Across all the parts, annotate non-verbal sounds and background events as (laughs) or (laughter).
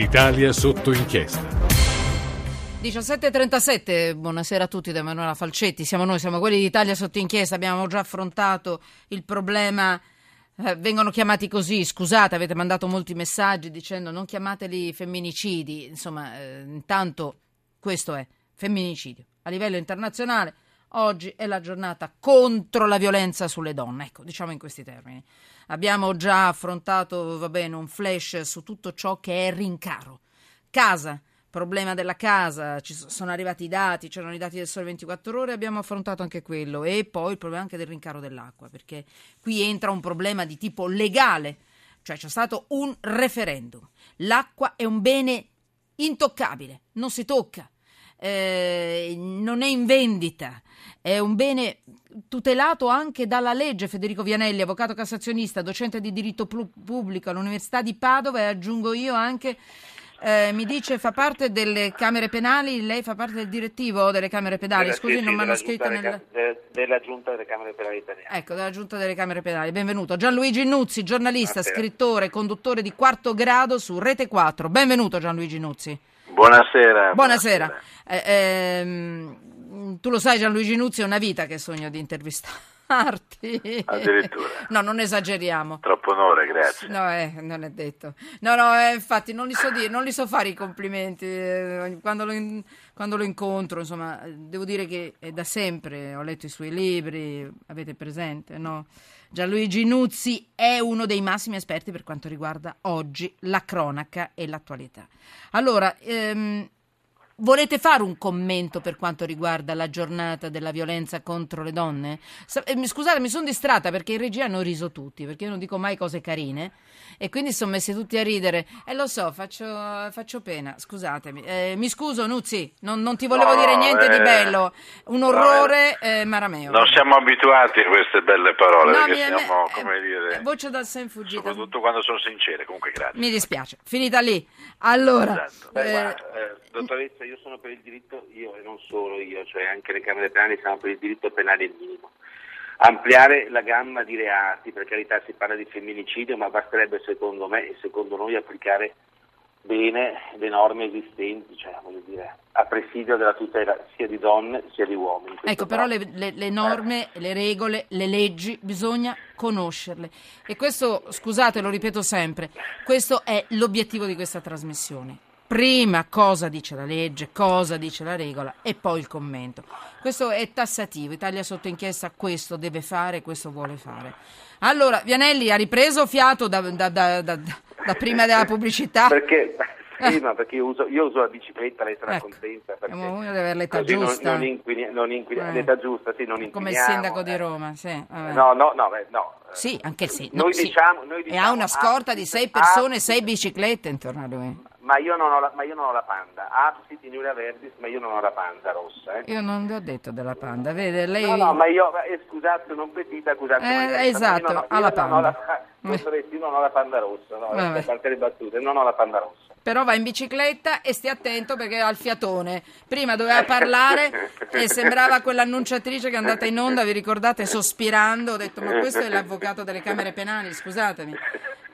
Italia sotto inchiesta. 17.37, buonasera a tutti da Emanuela Falcetti, siamo noi, siamo quelli d'Italia sotto inchiesta, abbiamo già affrontato il problema, eh, vengono chiamati così, scusate avete mandato molti messaggi dicendo non chiamateli femminicidi, insomma eh, intanto questo è femminicidio a livello internazionale, oggi è la giornata contro la violenza sulle donne, ecco diciamo in questi termini. Abbiamo già affrontato, va bene, un flash su tutto ciò che è rincaro, casa problema della casa, ci sono arrivati i dati, c'erano i dati del Sole 24 Ore, abbiamo affrontato anche quello. E poi il problema anche del rincaro dell'acqua, perché qui entra un problema di tipo legale, cioè c'è stato un referendum. L'acqua è un bene intoccabile, non si tocca, eh, non è in vendita, è un bene tutelato anche dalla legge. Federico Vianelli, avvocato cassazionista, docente di diritto pubblico all'Università di Padova e aggiungo io anche eh, mi dice fa parte delle Camere Penali, lei fa parte del direttivo delle Camere Penali, scusi sì, non mi hanno scritto nel... nel... della Giunta delle Camere Penali italiane. Ecco, della Giunta delle Camere Penali, benvenuto. Gianluigi Nuzzi, giornalista, Buonasera. scrittore, conduttore di quarto grado su Rete 4. Benvenuto Gianluigi Nuzzi. Buonasera. Buonasera. buonasera. Eh, ehm, tu lo sai Gianluigi Nuzzi è una vita che sogno di intervistare. Addirittura. No, non esageriamo. Troppo onore, grazie. No, eh, non è detto. No, no, eh, infatti non li so dire, non li so fare i complimenti. Eh, quando lo, in, quando lo incontro, insomma, devo dire che è da sempre, ho letto i suoi libri, avete presente, no? Gianluigi Nuzzi è uno dei massimi esperti per quanto riguarda oggi la cronaca e l'attualità. Allora, ehm, Volete fare un commento per quanto riguarda la giornata della violenza contro le donne? Eh, scusate, mi sono distratta perché in regia hanno riso tutti, perché io non dico mai cose carine e quindi sono messi tutti a ridere. E eh, lo so, faccio, faccio pena, scusatemi. Eh, mi scuso, Nuzzi, non, non ti volevo no, dire niente eh, di bello. Un orrore no, eh, marameo. Non siamo abituati a queste belle parole, no, perché mi, siamo, me, come dire... Voce dal sen fuggita. Soprattutto quando sono sincere, comunque grazie. Mi dispiace, finita lì. Allora... Esatto. Beh, guarda, dottoressa, io sono per il diritto, io e non solo io, cioè anche le Camere Penali siamo per il diritto penale minimo. Ampliare la gamma di reati, per carità si parla di femminicidio, ma basterebbe secondo me e secondo noi applicare bene le norme esistenti, cioè voglio dire, a presidio della tutela sia di donne sia di uomini. Ecco, però le, le, le, norme, le regole, le leggi bisogna conoscerle. E questo, scusate, lo ripeto sempre, questo è l'obiettivo di questa trasmissione prima cosa dice la legge, cosa dice la regola e poi il commento. Questo è tassativo, Italia sotto inchiesta questo deve fare, questo vuole fare. Allora, Vianelli ha ripreso fiato da, da, da, da prima della pubblicità? Perché, sì, no, perché io, uso, io uso, la bicicletta, lei sarà ecco. contenta. Uno deve avere l'età giusta. Non, non inquini, non inquini, eh. L'età giusta, sì, non Come il sindaco di Roma, sì. Vabbè. No, no, no, beh, no. Sì, anche sì. No, noi, sì. Diciamo, noi diciamo... E ha una scorta di sei persone, sei biciclette intorno a lui ma io non ho la, io non ho la panda. Absit in Iulia Verdis, ma io non ho la panda rossa. Eh. Io non le ho detto della panda, vede lei... No, no, ma io, eh, scusate, non petita, scusate. Eh, esatto, ha la panda. Non la, io non ho la panda rossa, no, a parte le battute, non ho la panda rossa. Però va in bicicletta e stia attento perché ha il fiatone. Prima doveva parlare (laughs) e sembrava quell'annunciatrice che è andata in onda, vi ricordate, sospirando. Ho detto, ma questo è l'avvocato delle camere penali, scusatemi.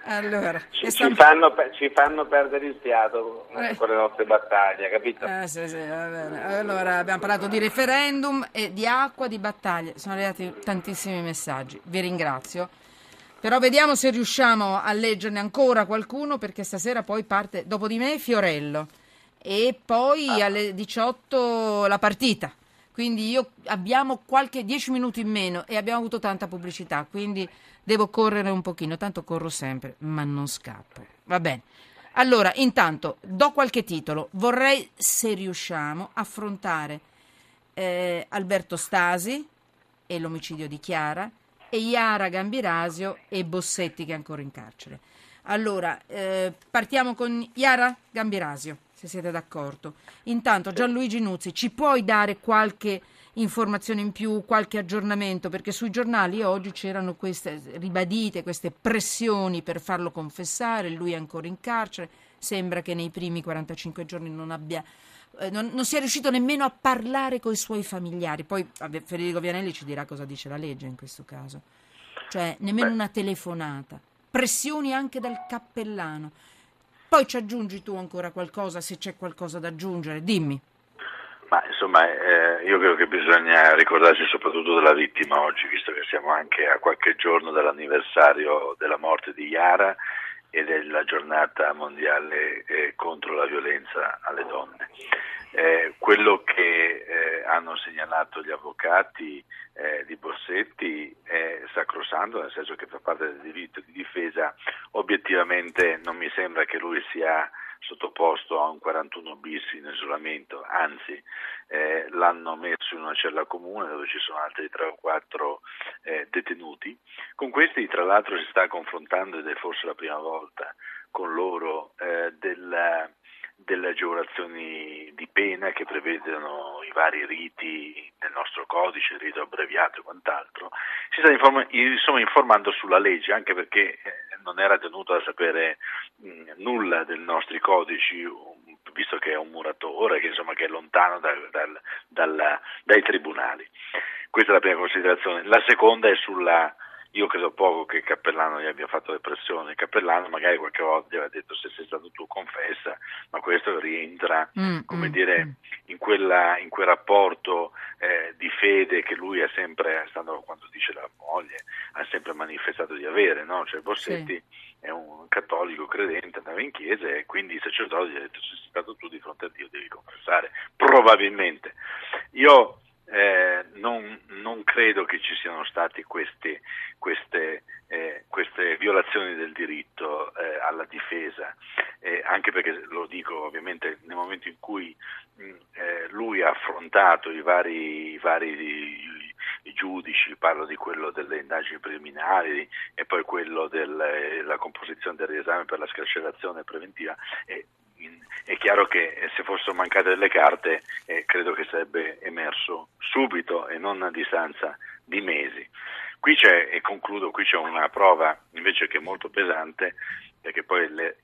Allora, ci, ci, fanno, ci, fanno, perdere il fiato eh. con le nostre battaglie, capito? Eh, sì, sì, allora abbiamo parlato di referendum e di acqua, di battaglie. Sono arrivati tantissimi messaggi. Vi ringrazio. Però vediamo se riusciamo a leggerne ancora qualcuno perché stasera poi parte dopo di me Fiorello e poi ah. alle 18 la partita. Quindi io abbiamo qualche 10 minuti in meno e abbiamo avuto tanta pubblicità, quindi devo correre un pochino, tanto corro sempre, ma non scappo. Va bene. Allora, intanto, do qualche titolo. Vorrei, se riusciamo, affrontare eh, Alberto Stasi e l'omicidio di Chiara e Iara Gambirasio e Bossetti che è ancora in carcere. Allora, eh, partiamo con Iara Gambirasio, se siete d'accordo. Intanto, Gianluigi Nuzzi, ci puoi dare qualche informazioni in più, qualche aggiornamento, perché sui giornali oggi c'erano queste ribadite, queste pressioni per farlo confessare, lui è ancora in carcere, sembra che nei primi 45 giorni non abbia eh, non, non, sia riuscito nemmeno a parlare con i suoi familiari. Poi vabbè, Federico Vianelli ci dirà cosa dice la legge in questo caso. Cioè, nemmeno Beh. una telefonata. Pressioni anche dal cappellano. Poi ci aggiungi tu ancora qualcosa, se c'è qualcosa da aggiungere, dimmi. Ma insomma, eh, io credo che bisogna ricordarsi soprattutto della vittima oggi, visto che siamo anche a qualche giorno dall'anniversario della morte di Yara e della giornata mondiale eh, contro la violenza alle donne. Eh, quello che eh, hanno segnalato gli avvocati eh, di Bossetti è sacrosanto, nel senso che fa parte del diritto di difesa, obiettivamente non mi sembra che lui sia sottoposto a un 41 bis in isolamento, anzi eh, l'hanno messo in una cella comune dove ci sono altri 3 o 4 eh, detenuti. Con questi tra l'altro si sta confrontando ed è forse la prima volta con loro eh, della, delle agevolazioni di pena che prevedono i vari riti del nostro codice, il rito abbreviato e quant'altro, si sta informa- insomma, informando sulla legge, anche perché eh, non era tenuto a sapere mh, nulla dei nostri codici, visto che è un muratore, che, insomma, che è lontano da, dal, dal, dai tribunali. Questa è la prima considerazione. La seconda è sulla io credo poco che Cappellano gli abbia fatto le pressioni. Cappellano magari qualche volta gli aveva detto se sei stato tu confessa, ma questo rientra mm, come mm, dire, mm. In, quella, in, quel rapporto eh, di fede che lui ha sempre, stando quando dice la moglie, ha sempre manifestato di avere. No? Cioè Bossetti sì. è un cattolico credente, andava in chiesa e quindi il sacerdote gli ha detto se sei stato tu di fronte a Dio devi confessare, probabilmente. Io credo che ci siano state queste, queste, eh, queste violazioni del diritto eh, alla difesa, eh, anche perché lo dico ovviamente nel momento in cui mh, mm, eh, lui ha affrontato i vari, i vari i, giudici, parlo di quello delle indagini preliminari e poi quello della eh, composizione del riesame per la scarcerazione preventiva, è chiaro che eh, se fossero mancate delle carte eh, credo che sarebbe emerso subito e non a distanza di mesi. Qui c'è, e concludo, qui c'è una prova invece che è molto pesante, perché poi le,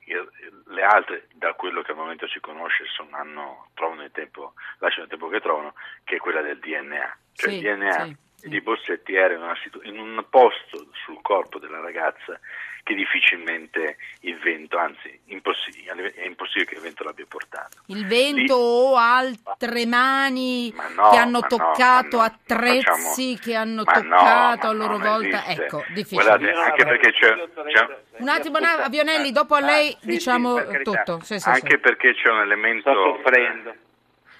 le altre, da quello che al momento si conosce, sono, hanno, trovano il tempo, lasciano il tempo che trovano, che è quella del DNA. Cioè sì, il DNA sì, sì. di Bossetti era in, una, in un posto sul corpo della ragazza che difficilmente il vento, anzi impossibile, è impossibile che il vento l'abbia portato. Il vento Lì, o altre mani no, che hanno toccato no, attrezzi facciamo, che hanno toccato a loro volta, esiste. ecco, difficile. Guardate, anche perché c'è, c'è un attimo, Avionelli, dopo a lei diciamo tutto. Sì, sì, anche perché c'è un elemento... Sto soffrendo.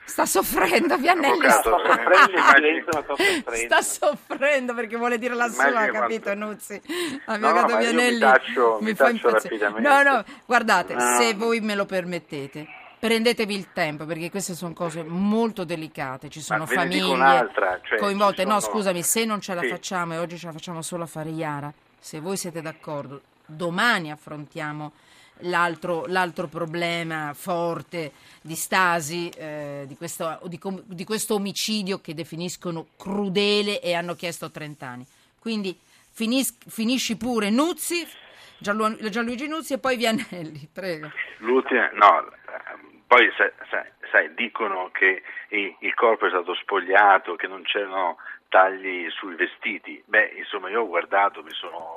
Sta soffrendo, Viannelli. Sto soffrendo, sta soffrendo perché vuole dire la sua, ha capito Nuzzi? Avvocato no, Viannelli mi, taccio, mi, mi fa impazzire. No, no, guardate, no. se voi me lo permettete, prendetevi il tempo perché queste sono cose molto delicate, ci sono famiglie cioè, coinvolte. Sono... No, scusami, se non ce la sì. facciamo e oggi ce la facciamo solo a fare Iara, se voi siete d'accordo, domani affrontiamo l'altro, l'altro problema forte di Stasi, eh, di, questo, di, di, questo, omicidio che definiscono crudele e hanno chiesto 30 anni. Quindi finis, finisci pure Nuzzi, Gianlu, Gianluigi Nuzzi e poi Vianelli, (laughs) prego. L'ultima, no, poi sai, sai, dicono che il corpo è stato spogliato, che non c'erano tagli sui vestiti. Beh, insomma, io ho guardato, mi sono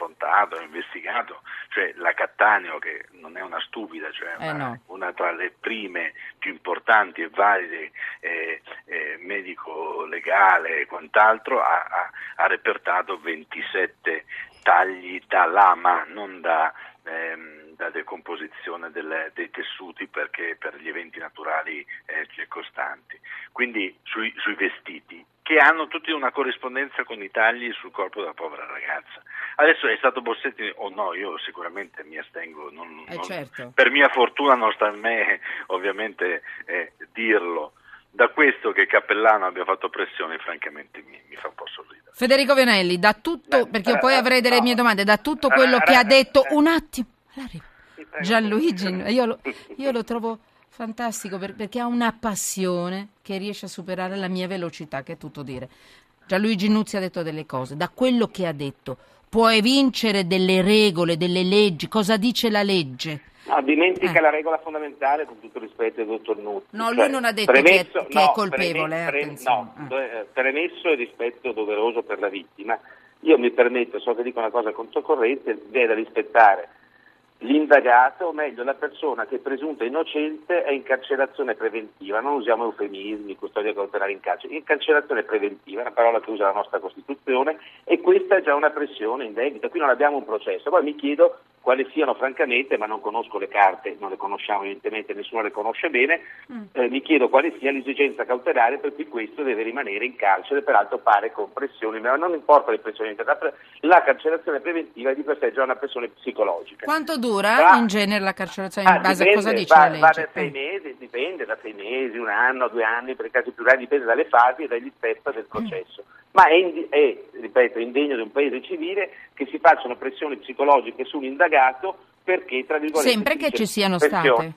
confrontato, ho investigato, cioè la Cattaneo che non è una stupida, cioè eh una, no. una, tra le prime più importanti e valide eh, eh, medico legale e quant'altro, ha, ha, ha, repertato 27 tagli da lama, non da... Ehm, da decomposizione delle, dei tessuti perché per gli eventi naturali eh, circostanti. Quindi sui, sui vestiti che hanno tutti una corrispondenza con i tagli sul corpo della povera ragazza. Adesso è stato Bossetti o no, io sicuramente mi astengo, non, eh non, certo. per mia fortuna non sta a me (laughs) ovviamente eh, dirlo. Da questo che Cappellano abbia fatto pressione, francamente mi, mi fa un po' sorridere. Federico Venelli, da tutto, Beh, perché io poi avrei delle no. mie domande, da tutto quello che ha detto, un attimo, Gianluigi, io lo, (laughs) io lo trovo fantastico perché ha una passione che riesce a superare la mia velocità, che è tutto dire. Gianluigi Nuzzi ha detto delle cose, da quello che ha detto puoi vincere delle regole, delle leggi, cosa dice la legge? No, dimentica eh. la regola fondamentale con tutto rispetto al dottor Nuzzi. No, lui cioè, non ha detto premesso, che, è, che no, è colpevole. Preme, pre, no, eh. premesso il rispetto doveroso per la vittima. Io mi permetto, so che dico una cosa controcorrente, è da rispettare l'indagato, o meglio la persona che è presunta innocente è in carcerazione preventiva, non usiamo eufemismi, custodia cautelare in carcere, in carcerazione preventiva, una parola che usa la nostra Costituzione e questa è già una pressione indebita, qui non abbiamo un processo, poi mi chiedo quali siano francamente, ma non conosco le carte, non le conosciamo evidentemente, nessuno le conosce bene, mm. eh, mi chiedo quale sia l'esigenza cautelare per cui questo deve rimanere in carcere, peraltro pare con pressioni, ma non importa le pressioni, la carcerazione preventiva è di per sé già una pressione psicologica. Quanto dura va, in genere la carcerazione in ah, base dipende, a cosa dice va, la legge? Da sei eh. mesi, dipende da sei mesi, un anno, due anni, per i casi più grandi dipende dalle fasi e dagli step del processo. Mm ma è, è, ripeto, indegno di un paese civile che si facciano pressioni psicologiche sull'indagato perché, tra virgolette... Sempre che ci siano state.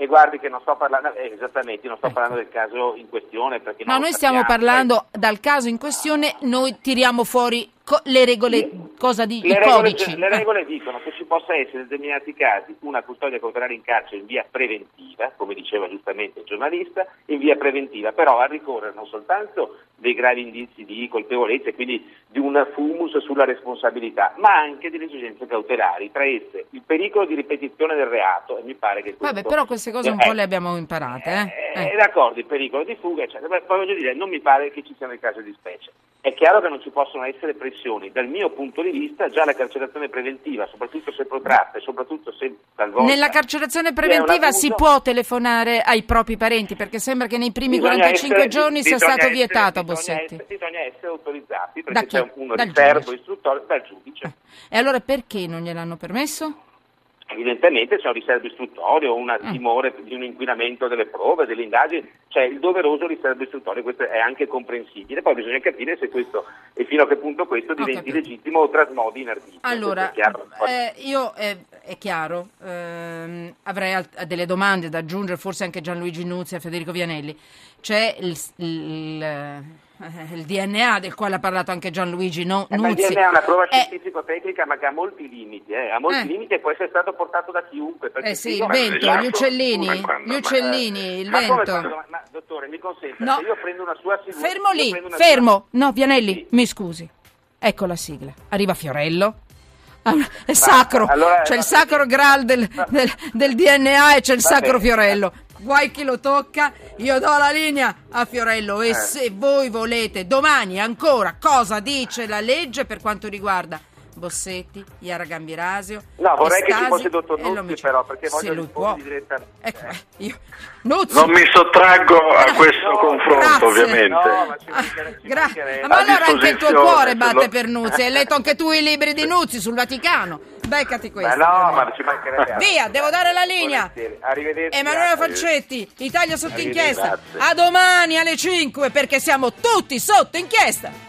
E guardi che non sto parlando, eh, esattamente, non sto ecco. parlando del caso in questione. Perché no, noi stiamo parlando dal caso in questione, noi tiriamo fuori Co- le regole, cosa di, le regole, codici? Le regole dicono che ci possa essere in determinati casi una custodia cautelare in carcere in via preventiva, come diceva giustamente il giornalista, in via preventiva, però a ricorrere non soltanto dei gravi indizi di colpevolezza e quindi di un fumus sulla responsabilità, ma anche delle esigenze cautelari, tra esse il pericolo di ripetizione del reato, e mi pare che. Vabbè, però queste cose un po' le abbiamo imparate, eh? eh, eh. D'accordo, il pericolo di fuga, eccetera. Poi voglio dire, non mi pare che ci siano i casi di specie. È chiaro che non ci possono essere pressioni. Dal mio punto di vista, già la carcerazione preventiva, soprattutto se protratta e soprattutto se talvolta. Nella carcerazione preventiva si può telefonare ai propri parenti perché sembra che nei primi bisogna 45 essere, giorni sia stato essere, vietato a Bossetti. Essere, bisogna essere autorizzati perché c'è un, un riservo istruttore dal giudice. E allora perché non gliel'hanno permesso? Evidentemente c'è un riservo istruttorio, un mm. timore di un inquinamento delle prove, delle indagini, c'è il doveroso riservo istruttorio, questo è anche comprensibile, poi bisogna capire se questo e fino a che punto questo diventi legittimo o trasmodi in arbitrio. Allora, eh, io eh, è chiaro, ehm, avrei alt- delle domande da aggiungere, forse anche Gianluigi Nuzzi e Federico Vianelli. C'è il, il il DNA del quale ha parlato anche Gianluigi no, eh, Nuzzi. il DNA è una prova eh, scientifico-tecnica ma che ha molti limiti, eh, ha molti eh. limiti e può essere stato portato da chiunque. Eh sì, il vento, gli uccellini, gli uccellini, il ma vento. Come, ma, dottore, mi consenta, no. se io prendo una sua sigla... Fermo lì, fermo, sua... no, Vianelli, sì. mi scusi. Ecco la sigla, arriva Fiorello. Ah, è sacro, allora, c'è il sacro graal del, del, del DNA e c'è il sacro Fiorello guai chi lo tocca, io do la linea a Fiorello e eh. se voi volete domani ancora cosa dice la legge per quanto riguarda Bossetti, Iara Gambirasio. No, vorrei Estasi, che ci fosse dottor Nuzzi però, perché voglio rispondere direttamente. Ecco, eh. io... Nuzzi. Non mi sottraggo a questo no, confronto, grazie. ovviamente. No, ma, ci ci gra- ma allora anche il tuo cuore batte lo... per Nuzzi, hai letto anche tu i libri di Nuzzi sul Vaticano. Beccati questo. Ma no, ma ci mancherebbe Via, devo dare la linea. Arrivederci. Emanuela Falcetti, Italia sotto inchiesta. A domani alle 5 perché siamo tutti sotto inchiesta.